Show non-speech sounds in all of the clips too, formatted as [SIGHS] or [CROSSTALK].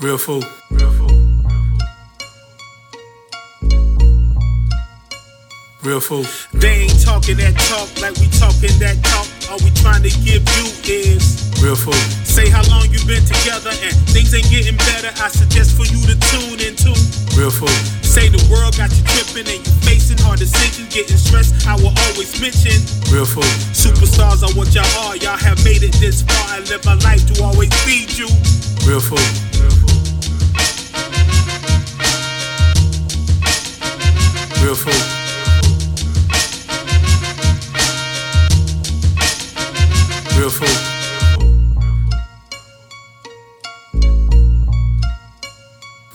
Real fool. Real fool. Real food. They ain't talking that talk like we talking that talk. All we trying to give you is Real fool. say how long you been together and things ain't getting better. I suggest for you to tune into. Real fool. Say the world got you tripping and you facing hard decisions, getting stressed. I will always mention Real fool. superstars are what y'all are. Y'all have made it this far. I live my life to always feed you. Real food. Real food. Real food.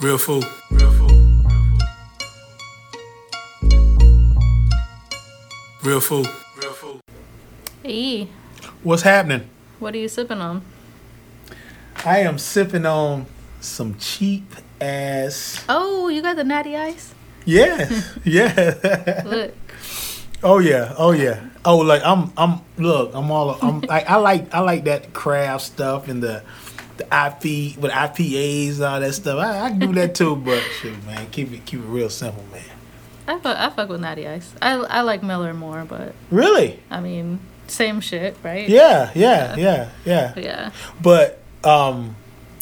Real food. Real food. Real food. Real food. Hey, What's happening? what are you sipping on? I am sipping on some cheap ass. Oh, you got the natty ice? Yeah, yeah. Look. oh yeah, oh yeah. Oh, like I'm, I'm. Look, I'm all. I'm. I, I like, I like that craft stuff and the, the IP with IPAs and all that stuff. I, I can do that too, but shit, man, keep it, keep it real simple, man. I fuck, I fuck with natty ice. I, I like Miller more, but Really? I mean, same shit, right? Yeah, yeah, yeah, yeah. But yeah. But um,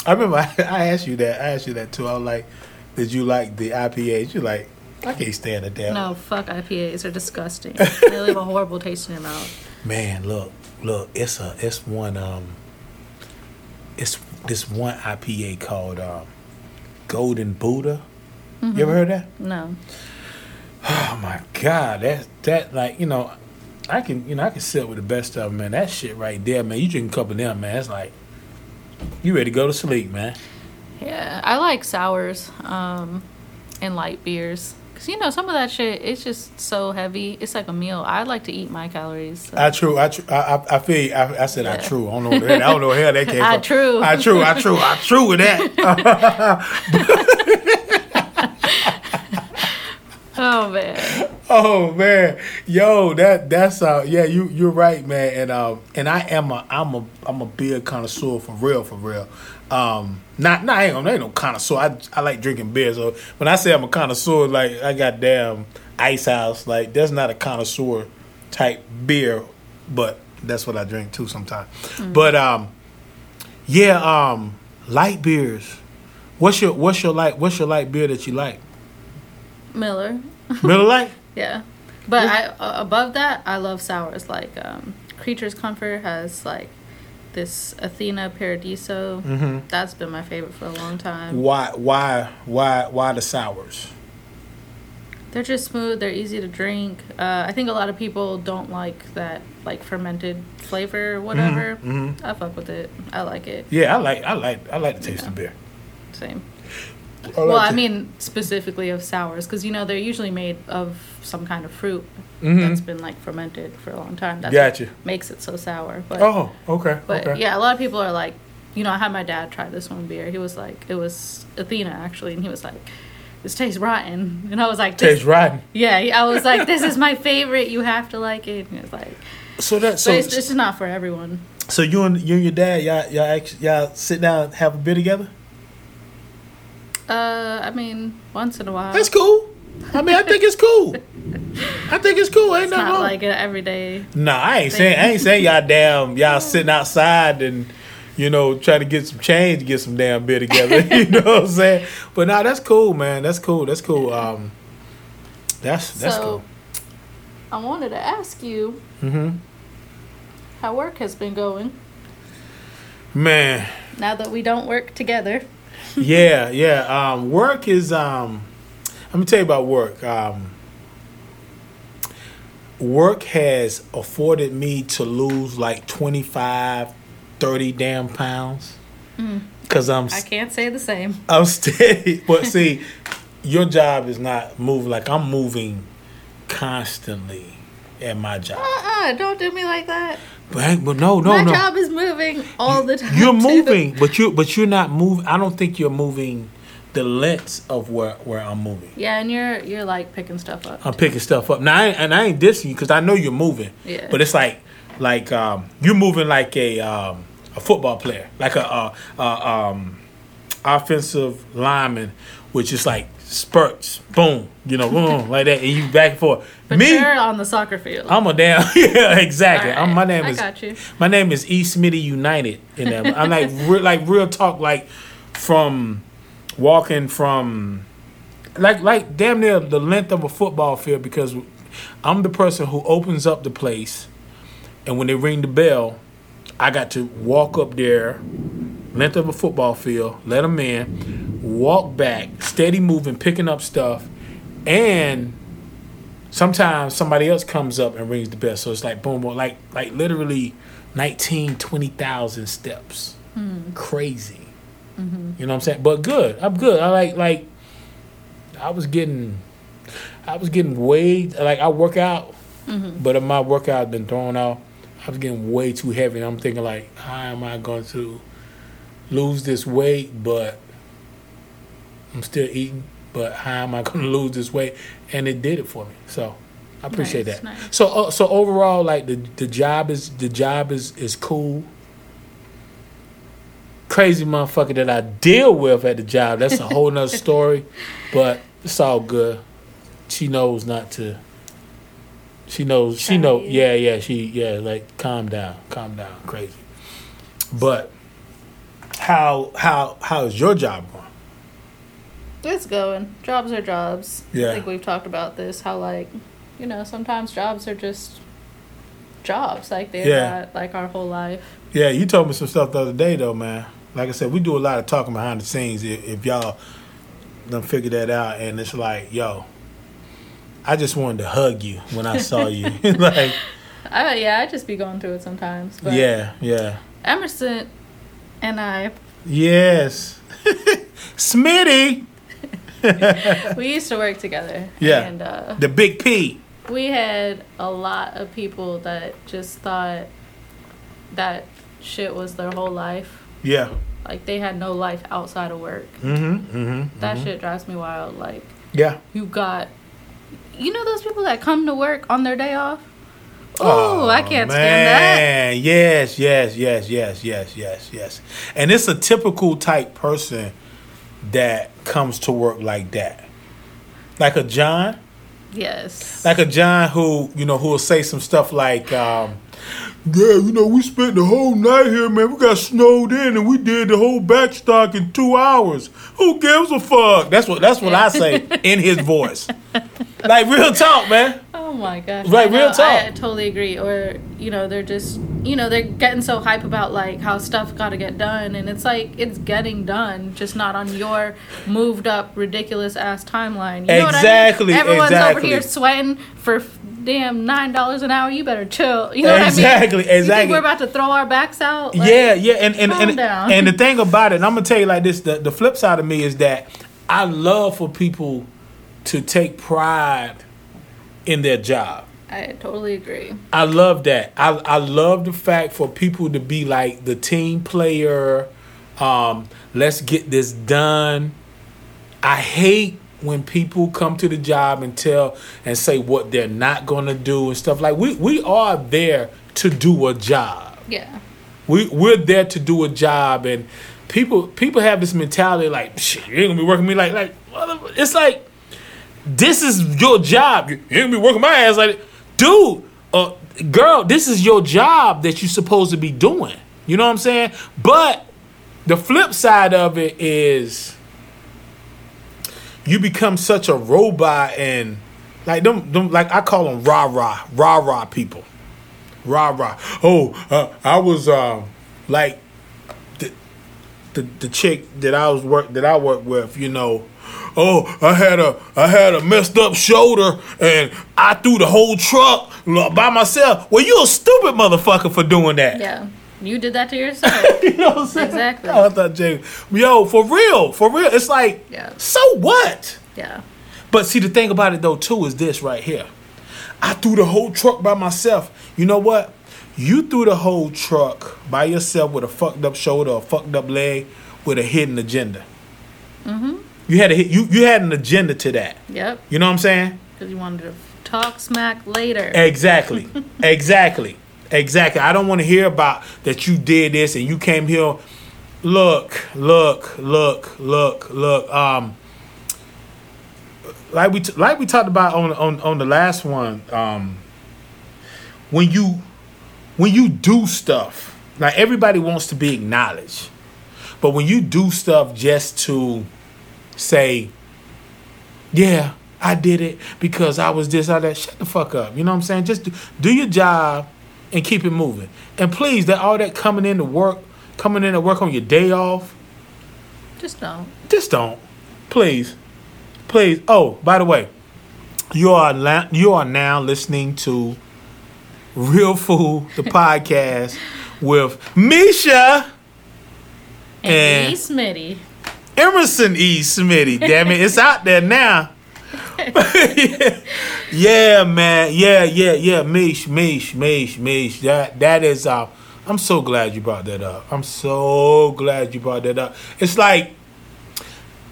I remember I, [LAUGHS] I asked you that. I asked you that too. I was like, "Did you like the IPAs?" You like, I can't stand the damn. No, fuck IPAs. They're disgusting. [LAUGHS] they leave a horrible taste in your mouth. Man, look, look, it's a it's one um it's this one IPA called um Golden Buddha. You ever heard that? No. [SIGHS] Oh my god, that that like, you know, I can you know, I can sit with the best of them, man. That shit right there, man. You drink a couple of them, man. It's like you ready to go to sleep, man. Yeah, I like sours um, and light beers. Because, you know, some of that shit, it's just so heavy. It's like a meal. I like to eat my calories. so- I true, I true, I, I, I feel. You. I, I said I Yeah. true. I don't know where that, I don't know where that came [LAUGHS] I from. true. I true. I true. I true with that. [LAUGHS] oh, man. Oh man, yo, that that's uh, yeah, you you're right, man, and um, and I am a I'm a I'm a beer connoisseur for real, for real. Um, not not I ain't, I ain't no connoisseur. I I like drinking beer, so when I say I'm a connoisseur, like I got damn Ice House, like that's not a connoisseur type beer, but that's what I drink too sometimes. But um, yeah, um, light beers. What's your what's your light what's your light beer that you like? Miller. Miller Lite. [LAUGHS] Yeah. But I uh, above that, I love sours. Like um, Creature's Comfort has like this Athena Paradiso. Mm-hmm. That's been my favorite for a long time. Why why why why the sours? They're just smooth. They're easy to drink. Uh, I think a lot of people don't like that like fermented flavor or whatever. mhm. I fuck with it. I like it. Yeah, I like I like I like the taste of beer. Same. Like well, I mean specifically of sours because you know they're usually made of some kind of fruit Mhm. that's been like fermented for a long time. That's Gotcha. what makes it so sour. But Oh, okay. But okay. yeah, a lot of people are like, you know, I had my dad try this one beer. He was like, it was Athena actually, and he was like, this tastes rotten, and I was like, this, Tastes rotten. yeah, I was like, this is my [LAUGHS] favorite. You have to like it. And he was like, So that but so it's, it's just not for everyone. so you and you and your dad y'all y'all actually, y'all sit down and have a beer together. Uh, I mean, once in a while. That's cool. I mean, I think it's cool. I think it's cool. Ain't it's not wrong. like an everyday. no, I ain't saying I ain't saying y'all damn y'all sitting outside and you know trying to get some change to get some damn beer together. [LAUGHS] you know what I'm saying? But nah, that's cool, man. That's cool. That's cool. Um, that's that's so, cool. I wanted to ask you Mm-hmm. how work has been going Man, now that we don't work together. Yeah, yeah. Um, work is. Um, let me tell you about work. Um, work has afforded me to lose like 25, 30 damn pounds. Cause I'm I can't say the same. I'm steady. [LAUGHS] But see, your job is not moving like I'm moving constantly at my job. Uh-uh, don't do me like that. But, ain't- but no, no, my no. job is moving all the time. You're too. moving, but you but you're not moving. I don't think you're moving the lengths of where where I'm moving. Yeah, and you're you're like picking stuff up. I'm picking stuff up now, I and I ain't dissing you because I know you're moving. Yeah. But it's like like um, you're moving like a um, a football player, like a uh, uh, um, offensive lineman, which is like spurts, boom, you know, boom, [LAUGHS] like that, and you back and forth. But Me, you're on the soccer field. I'm a damn [LAUGHS] yeah, exactly. All I'm, my name I is got you. my name is E Smitty United. In them, I'm like [LAUGHS] re- like real talk, like from walking from like like damn near the length of a football field because I'm the person who opens up the place, and when they ring the bell, I got to walk up there, length of a football field, let them in, walk back, steady moving, picking up stuff, and sometimes somebody else comes up and rings the bell. So it's like boom, boom like like literally 19, 20,000 steps. Hmm. Crazy. Mm-hmm. You know what I'm saying? But good. I'm good. I like like I was getting I was getting way like I work out, mm-hmm. but if my workout has been thrown off, I was getting way too heavy. And I'm thinking like, how am I going to lose this weight? But I'm still eating. But how am I [LAUGHS] going to lose this weight? And it did it for me. So I appreciate Nice, that. nice. So uh, so overall, like the the job is the job is is cool. Crazy motherfucker that I deal with at the job. That's a whole nother [LAUGHS] story. But it's all good. She knows not to. She knows. She know. Yeah, yeah. She yeah. Like calm down, calm down. Crazy. But how how how is your job going? It's going. Jobs are jobs. Yeah. I think we've talked about this. How like, you know, sometimes jobs are just jobs. Like they're Yeah. not like our whole life. Yeah, you told me some stuff the other day though, man. Like I said, we do a lot of talking behind the scenes. If, if y'all done figure that out, and it's like, yo, I just wanted to hug you when I saw you. [LAUGHS] like, [LAUGHS] I yeah, I just be going through it sometimes. But yeah, yeah, Emerson and I, yes, [LAUGHS] Smitty, [LAUGHS] we used to work together. Yeah. And uh, the big P. we had a lot of people that just thought that shit was their whole life. Yeah. Like they had no life outside of work. Mm-hmm. Mm-hmm. That shit drives me wild. Like Yeah. you got, you know, those people that come to work on their day off. Oh, I can't stand that. Man, yes, yes, yes, yes, yes, yes, yes. And it's a typical type person that comes to work like that. Like a John, Yes. like a John who, you know, who will say some stuff like, um, yeah, you know, we spent the whole night here, man. We got snowed in and we did the whole backstock in two hours. Who gives a fuck? That's what that's what I say [LAUGHS] in his voice. Like real talk, man. Oh my gosh. Right, real talk. I totally agree. Or, you know, they're just, you know, they're getting so hype about like how stuff got to get done. And it's like, it's getting done, just not on your moved up, ridiculous ass timeline. You know Exactly, what I mean? Everyone's over here sweating for f- damn $9 an hour. You better chill. You know what I mean? Exactly. exactly. we're about to throw our backs out? Like, yeah, yeah, and and and, down. and the [LAUGHS] thing about it, and I'm gonna tell you like this: the, the flip side of me is that I love for people to take pride in their job. I totally agree. I love that. I I love the fact for people to be like the team player. Um, let's get this done. I hate when people come to the job and tell and say what they're not gonna do and stuff like we we are there to do a job. Yeah. We we're there to do a job, and people people have this mentality like, shit, you ain't gonna be working me like like. It's like this is your job. You gonna be working my ass like, dude, uh, girl, this is your job that you're supposed to be doing. You know what I'm saying? But the flip side of it is you become such a robot and like them, them like I call them rah rah rah rah people rah rah. Oh, uh, I was um like the, the the chick that I was work that I work with. You know, oh, I had a I had a messed up shoulder and I threw the whole truck by myself. Well, you a stupid motherfucker for doing that. Yeah. You did that to [LAUGHS] yourself. You know what I'm saying? Exactly. I thought, yo, for real, for real. It's like, Yeah. so what? yeah. But see, the thing about it though too is this right here. I threw the whole truck by myself. You know what? You threw the whole truck by yourself with a fucked up shoulder, a fucked up leg, with a hidden agenda. Mm-hmm. You had a hit- you you had an agenda to that. Yep. You know what I'm saying? Because you wanted to talk smack later. Exactly. [LAUGHS] exactly. Exactly. I don't want to hear about that you did this and you came here look, look, look, look, look. Um, like we t- like we talked about on on on the last one. Um, when you when you do stuff, like everybody wants to be acknowledged, but when you do stuff just to say, yeah, I did it because I was this or that. Shut the fuck up. You know what I'm saying? Just do, do your job and keep it moving. And please, that all that coming in to work, coming in to work on your day off, Just don't. just don't. Please, please. Oh, by the way, you are la- you are now listening to Real Fool, the [LAUGHS] podcast with Misha And, And-. Smitty. Emerson E. Smitty. Damn it, it's out there now. [LAUGHS] yeah, man. Yeah, yeah, yeah. Mish, Mish, Mish, Mish. That that is. Uh, I'm so glad you brought that up. I'm so glad you brought that up. It's like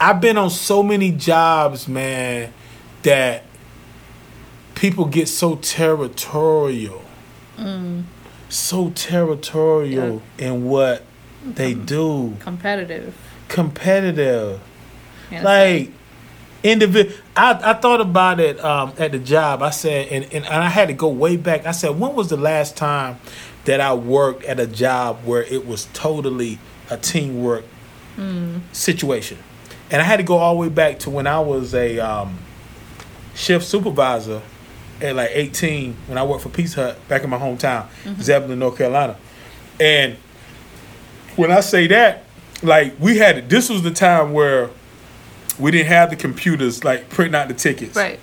I've been on so many jobs, man, that people get so territorial, so territorial in what they do, Competitive. Competitive. Like individual I, I thought about it um, at the job. I said and, and, and i had to go way back. I said when was the last time that i worked at a job where it was totally a teamwork situation? And i had to go all the way back to when i was a um, shift supervisor at like 18 when i worked for pizza hut back in my hometown zebulon north carolina. And when i say that like we had this was the time where we didn't have the computers like printing out the tickets. Right.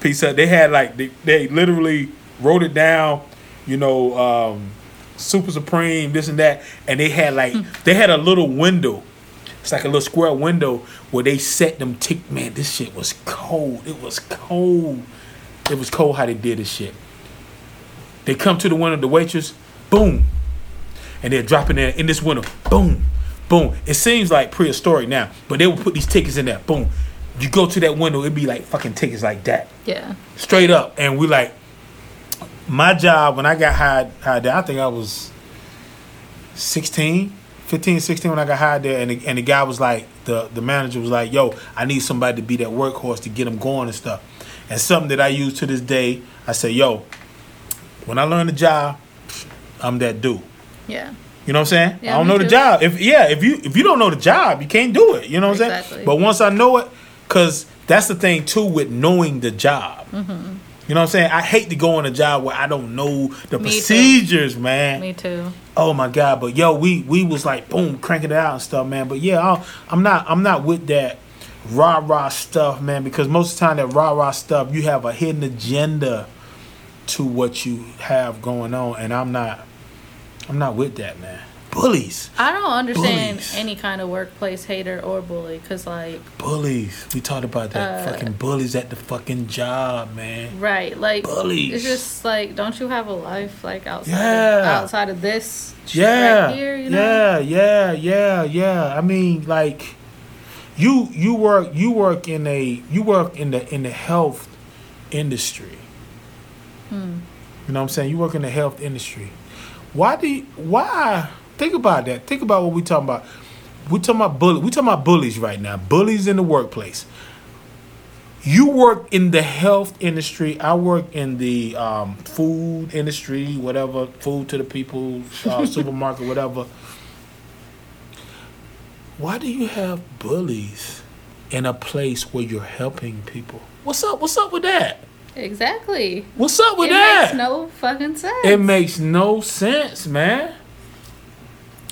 Pizza. They had like they, they literally wrote it down, you know, um, Super Supreme, this and that, and they had like they had a little window. It's like a little square window where they set them tick. Man, this shit was cold. It was cold. It was cold how they did this shit. They come to the window, the waitress, boom, and they're dropping there in this window, boom, boom. It seems like prehistoric now, but they would put these tickets in there, boom. You go to that window, it'd be like fucking tickets like that Yeah. straight up. And we like, my job when I got hired, hired there, I think I was 16, 15, 16 when I got hired there. And the, and the guy was like, the, the manager was like, yo, I need somebody to be that workhorse to get them going and stuff. And something that I use to this day, I say, yo, when I learn the job, I'm that dude. Yeah. You know what I'm saying? Yeah, I don't know the too. job. If yeah, if you if you don't know the job, you can't do it. You know what I'm Exactly. saying? But once I know it, cause that's the thing too with knowing the job. Mm-hmm. You know what I'm saying? I hate to go on a job where I don't know the Me too. procedures, man. Me too. Oh my god! But yo, we we was like boom, cranking it out and stuff, man. But yeah, I, I'm not I'm not with that rah rah stuff, man. Because most of the time that rah rah stuff, you have a hidden agenda to what you have going on, and I'm not I'm not with that, man. Bullies, I don't understand Bullies. any kind of workplace hater or bully because, like, bullies. We talked about that. Uh, fucking bullies at the fucking job, man. right, like, Bullies. it's just like, don't you have a life like outside Yeah. of, outside of this? Yeah, right here, you know? yeah, yeah, yeah, yeah. I mean, like, you you work you work in a you work in the in the health industry. Hmm. You know what I'm saying? You work in the health industry. Why do you, why think about that? Think about what we talking about. We talking about bully. We talking about bullies right now. Bullies in the workplace. You work in the health industry. I work in the um, food industry, whatever, food to the people, uh, [LAUGHS] supermarket, whatever. Why do you have bullies in a place where you're helping people? What's up? What's up with that? Exactly. What's up with it that? makes no fucking sense. It makes no sense, man.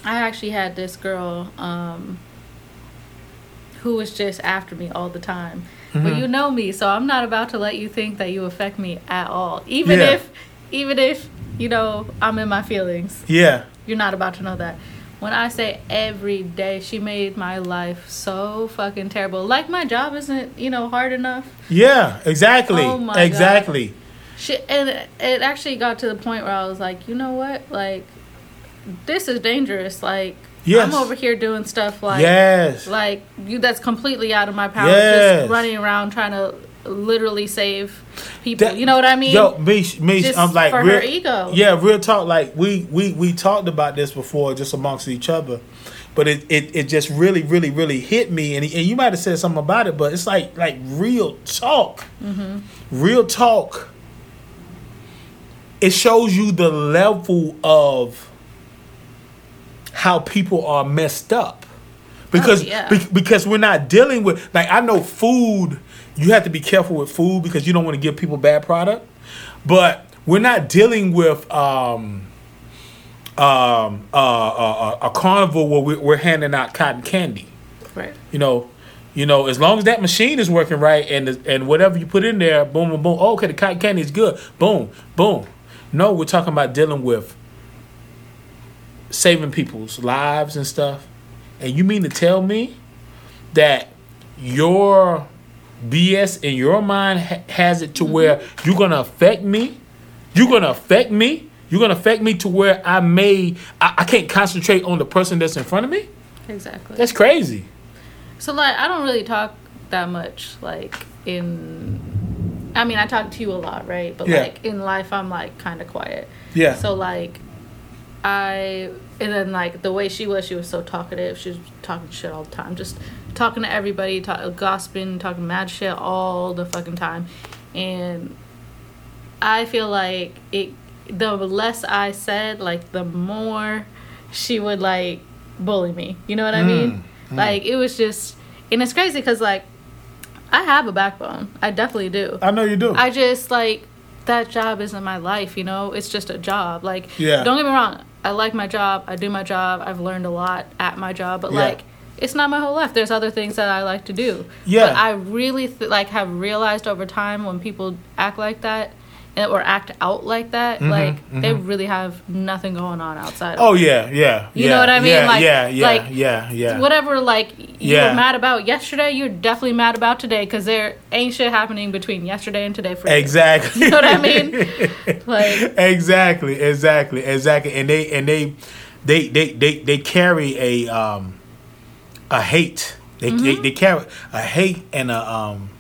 I actually had this girl um, who was just after me all the time. Mm-hmm. But you know me, so I'm not about to let you think that you affect me at all. Even Yeah. if, even if you know I'm in my feelings, Yeah. you're not about to know that. When I say every day, she made my life so fucking terrible. Like my job isn't, you know, hard enough. Yeah, exactly. Oh my God. exactly. She, and it- it actually got to the point where I was like, you know what, like, this is dangerous. Like, Yes. I'm over here doing stuff like, yes. like you that's completely out of my power. Yes. Just running around trying to literally save people. That- you know what I mean? Yo, Mish, Mish, Just I'm like, for real, her ego. Yeah, real talk. Like we we we talked about this before, just amongst each other, but it it, it just really really really hit me, and and you might have said something about it, but it's like like real talk, Mm-hmm. real talk. It shows you the level of how people are messed up because Oh, yeah. be- because we're not dealing with like I know food you have to be careful with food because you don't want to give people bad product. But we're not dealing with um um uh, uh, a carnival where we're, we're handing out cotton candy. Right. you know you know as long as that machine is working right and and whatever you put in there boom boom boom oh, okay the cotton candy is good. Boom boom. No we're talking about dealing with saving people's lives and stuff. And you mean to tell me that your bs in your mind ha- has it to where you're gonna affect me you're gonna affect me you're gonna affect me to where i may I, I can't concentrate on the person that's in front of me Exactly. that's crazy So like I don't really talk that much like in I mean I talk to you a lot, right? But Yeah. like in life I'm like kind of quiet. yeah So like I and then like the way she was, she was so talkative. She was talking shit all the time, just talking to everybody, talk, gossiping, talking mad shit all the fucking time. And I feel like it. The less I said, like the more she would like bully me. You know what I mean? Mm, mm. Like it was just, and it's crazy because like I have a backbone. I definitely do. I know you do. I just like that job isn't my life, you know? It's just a job. Like Yeah. don't get me wrong, I like my job, I do my job, I've learned a lot at my job, but Yeah. like it's not my whole life. There's other things that I like to do. Yeah. But I really th- like have realized over time when people act like that and, or act out like that, like they really have nothing going on outside. Mm-hmm, oh yeah, yeah. You yeah, know what I mean? Yeah, Like- yeah, yeah, like, yeah, yeah. Whatever, like you Yeah. were mad about yesterday, you're definitely mad about today because there ain't shit happening between yesterday and today for you. Exactly. You know what I mean? [LAUGHS] Like, exactly, exactly, exactly. And they and they they they they, they carry a um a hate. They, Mm-hmm. they they carry a hate and a um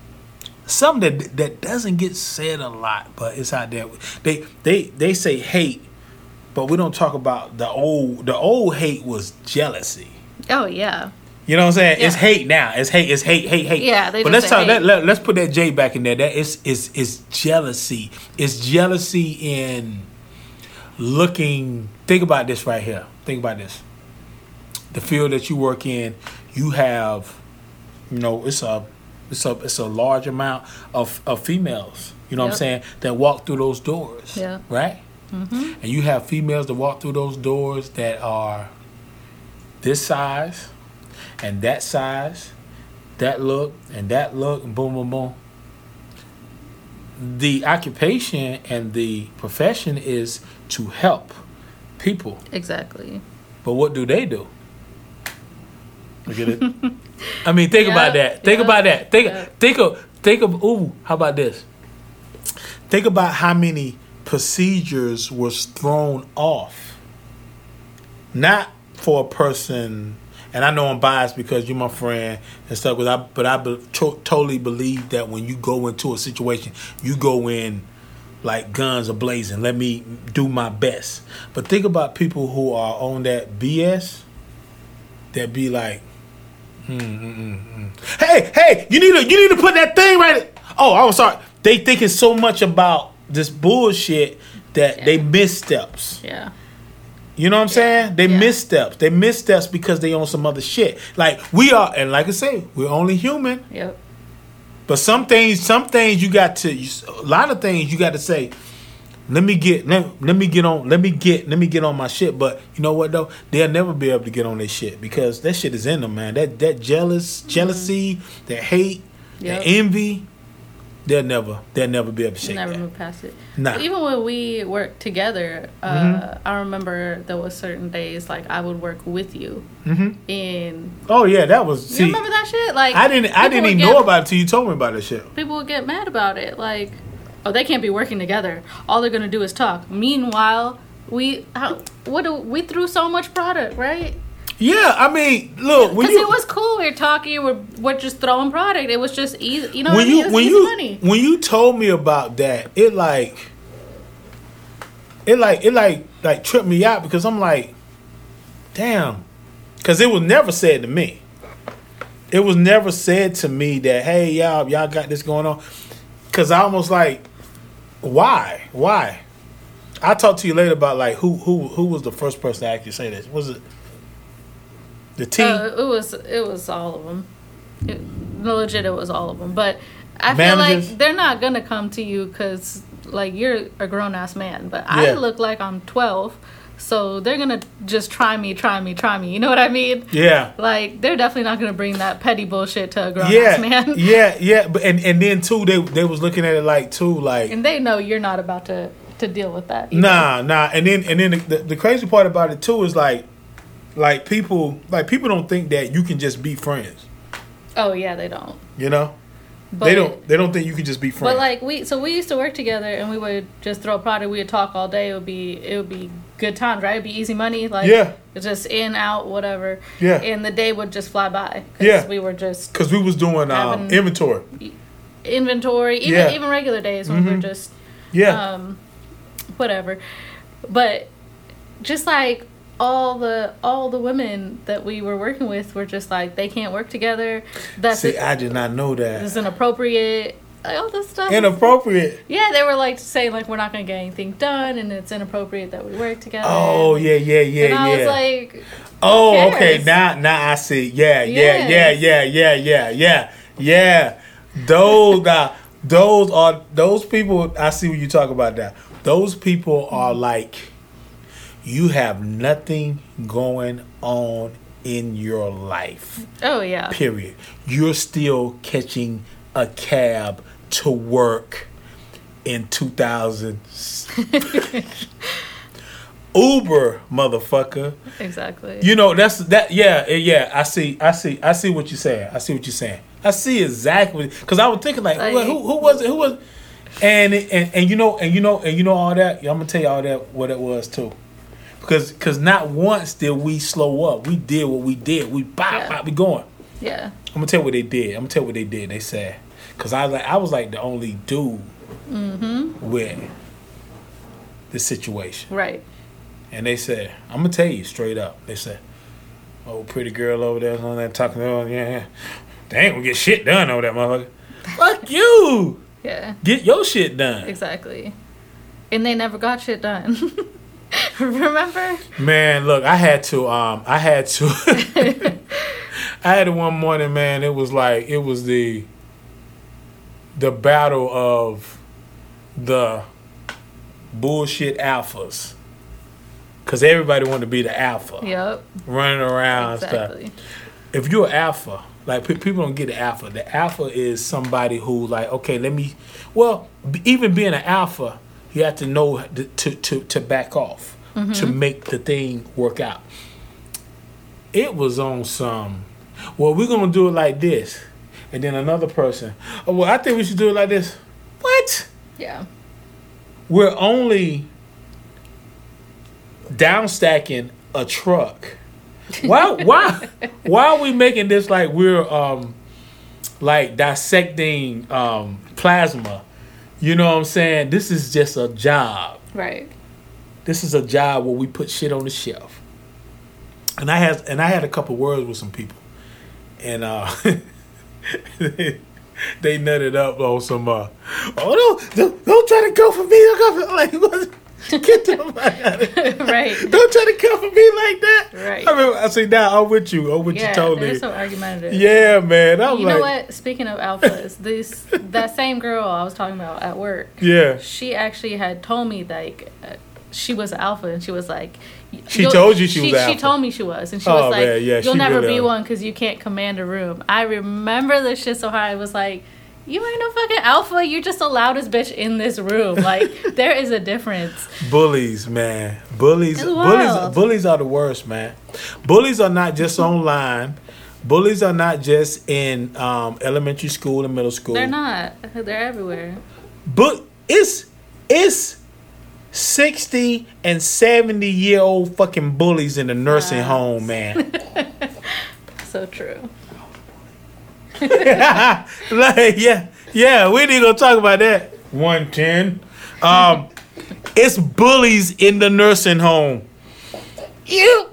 something that that doesn't get said a lot, but it's out there. They they they say hate, but we don't talk about the old the old hate was jealousy. oh yeah, You know what I'm saying? It's hate now. It's hate. It's hate. Hate. Hate. Yeah, they But just let's talk. Hate. let, let's put that J back in there. That is is is jealousy. It's jealousy in looking. Think about this right here. Think about this. The field that you work in, you have, you know, it's a, it's a, it's a large amount of of females. You know what I'm saying? That walk through those doors. Yeah. Right. Mm-hmm. And you have females that walk through those doors that are this size and that size, that look and that look, and boom, boom, boom. The occupation and the profession is to help people. exactly. But what do they do? Look at it. [LAUGHS] I mean, think about that. Think yeah, about that. Think, yeah. think of, think of. Ooh, how about this? Think about how many procedures was thrown off. Not for a person, and I know I'm biased because you're my friend and stuff. But I, but I be, to, totally believe that when you go into a situation, you go in like guns are blazing. Let me do my best. But think about people who are on that BS that be like, mm, mm, mm. hey, hey, you need to you need to put that thing right. Oh, I'm sorry. They thinking so much about this bullshit that they Yeah. missteps. Yeah. You know what I'm saying? They Yeah. missteps. They missteps because they on some other shit. Like we are, and like I say, we're only human. Yep. But some things, some things you got to. A lot of things you got to say. Let me get let, let me get on let me get let me get on my shit. But you know what though? They'll never be able to get on their shit because that shit is in them, man. That that jealous jealousy, that hate, Yep. that envy. They'll never they'll never be able to shake Never that. move past it. Nah. Mm-hmm. Even when we worked together, uh, I remember there was certain days like I would work with you, Mhm. and Oh yeah, that was. you remember that shit. Like I didn't I didn't even get- know about it until you told me about this shit. People would get mad about it. Like, oh, they can't be working together. All they're gonna do is talk. Meanwhile, we how what do we threw so much product, right? Yeah, I mean, look, Because it was cool. We are talking. We're, we're just throwing product. It was just easy. You know when you when you money. when you told me about that, it like it like it like like tripped me out because I'm like, damn, because it was never said to me. It was never said to me that hey y'all y'all got this going on, because I almost like, why why. I'll talk to you later about like who who who was the first person to actually say this. Was it the T? Uh, it was it was all of them. It, no, legit, it was all of them. But I Managers? feel like they're not gonna come to you because like you're a grown ass man. But I look like I'm 12, so they're gonna just try me, try me, try me. You know what I mean? yeah. Like they're definitely not gonna bring that petty bullshit to a grown yeah, ass [LAUGHS] man. yeah, yeah. But and and then too, they they was looking at it like too, like And they know you're not about to to deal with that. either. nah, nah. And then and then the, the, the crazy part about it too is like, like people like people don't think that you can just be friends. Oh yeah, they don't. You know, But, they don't they don't think you can just be friends. But like we, so we used to work together, and we would just throw a product. We would talk all day. It would be, it would be good times, right? It'd be easy money, like Yeah. just in out whatever. Yeah. And the day would just fly by. 'cause Yeah. We were just because we was doing um, inventory. inventory, even Yeah. Mm-hmm. even regular days when we were just Yeah, um, whatever. But just like all the all the women that we were working with were just like they can't work together. That's see, it. I did not know that. This is that. inappropriate. Like all this stuff. Inappropriate. Yeah, they were like saying like we're not gonna get anything done, and it's inappropriate that we work together. Oh yeah, yeah, yeah, and I yeah. was like, Oh, okay. Now, now I see. Yeah, yeah, yeah, yeah, yeah, yeah, yeah, yeah. Those, uh, those are those people. I see what you talk about. That those people are like, you have nothing going on in your life. oh yeah, Period. You're still catching a cab to work in 2000. [LAUGHS] Uber, motherfucker. exactly. You know, that's that. Yeah, eh, yeah. I see. I see. I see what you're saying. I see what you're saying. I see exactly because I was thinking like, Like- who, who, who was it? Who was? And and and you know and you know and you know all that. I'm gonna tell you all that what it was too. Because because not once did we slow up. We did what we did. We bop Yeah. bop. We going. yeah, I'm gonna tell you what they did. I'm gonna tell you what they did. They said because I was like I was like the only dude Mm-hmm. with the situation. right. And they said, I'm gonna tell you straight up. They said, "Oh, pretty girl over there on that talking, oh yeah, yeah. they ain't gonna get shit done over that motherfucker. [LAUGHS] Fuck you, Yeah, get your shit done, exactly. And they never got shit done. [LAUGHS] Remember? man. Look, I had to, um, I had to, [LAUGHS] I had one morning, man. It was like it was the, the battle of the bullshit alphas, cause everybody wanted to be the alpha, Yep. running around and stuff. If you're alpha, like pe- people don't get the alpha. The alpha is somebody who like, okay, let me. Well, b- even being an alpha, you have to know th- to to to back off mm-hmm. to make the thing work out. It was on some. Well, we're gonna do it like this, and then another person. Oh, well, I think we should do it like this. What? Yeah. We're only downstacking a truck. Why [LAUGHS] why why are we making this like we're um like dissecting um plasma? You know what I'm saying? This is just a job. Right. This is a job where we put shit on the shelf. And I had and I had a couple words with some people. And uh [LAUGHS] [LAUGHS] they, they nutted up on some uh oh don't, don't don't try to go for me. Don't go for, like? Get the fuck out of here. [LAUGHS] right. Don't try to come for me like that. Right. I remember I say now I'm with you. I'm with Yeah, you totally. they're so argumentative. Yeah, man. I'm You like know what? Speaking of alphas, [LAUGHS] this that same girl I was talking about at work, Yeah. she actually had told me like uh, she was an alpha, and she was like, She told you she was She told me she was, and she Oh, was like, man, yeah, "You'll never really be one because you can't command a room." I remember this shit so hard. I was like. You ain't no fucking alpha. You're just the loudest bitch in this room. Like [LAUGHS] there is a difference. Bullies, man. Bullies bullies bullies are the worst, man. Bullies are not just online. Bullies are not just in um, elementary school and middle school. They're not. They're everywhere. But it's it's sixty and seventy year old fucking bullies in the nursing Wow. home, man. [LAUGHS] so true. [LAUGHS] like, yeah, yeah, we need to talk about that. 110. Um, it's bullies in the nursing home. You,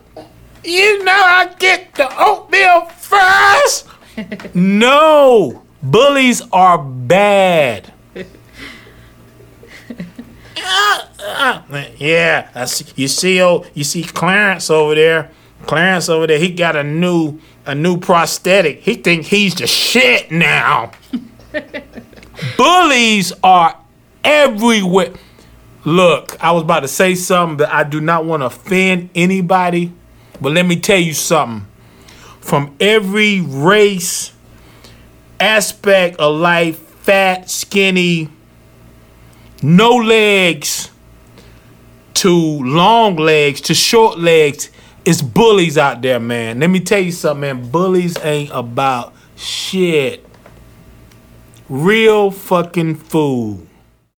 you know I get the oatmeal first. [LAUGHS] no, bullies are bad. Uh, uh, yeah, I see, you see, oh, you see Clarence over there. Clarence over there, he got a new, a new prosthetic. He think he's the shit now. [LAUGHS] Bullies are everywhere. Look, I was about to say something, but I do not want to offend anybody. But let me tell you something. From every race, aspect of life, fat, skinny, no legs, to long legs, to short legs, it's bullies out there, man. Let me tell you something, man. Bullies ain't about shit. Real fucking fool.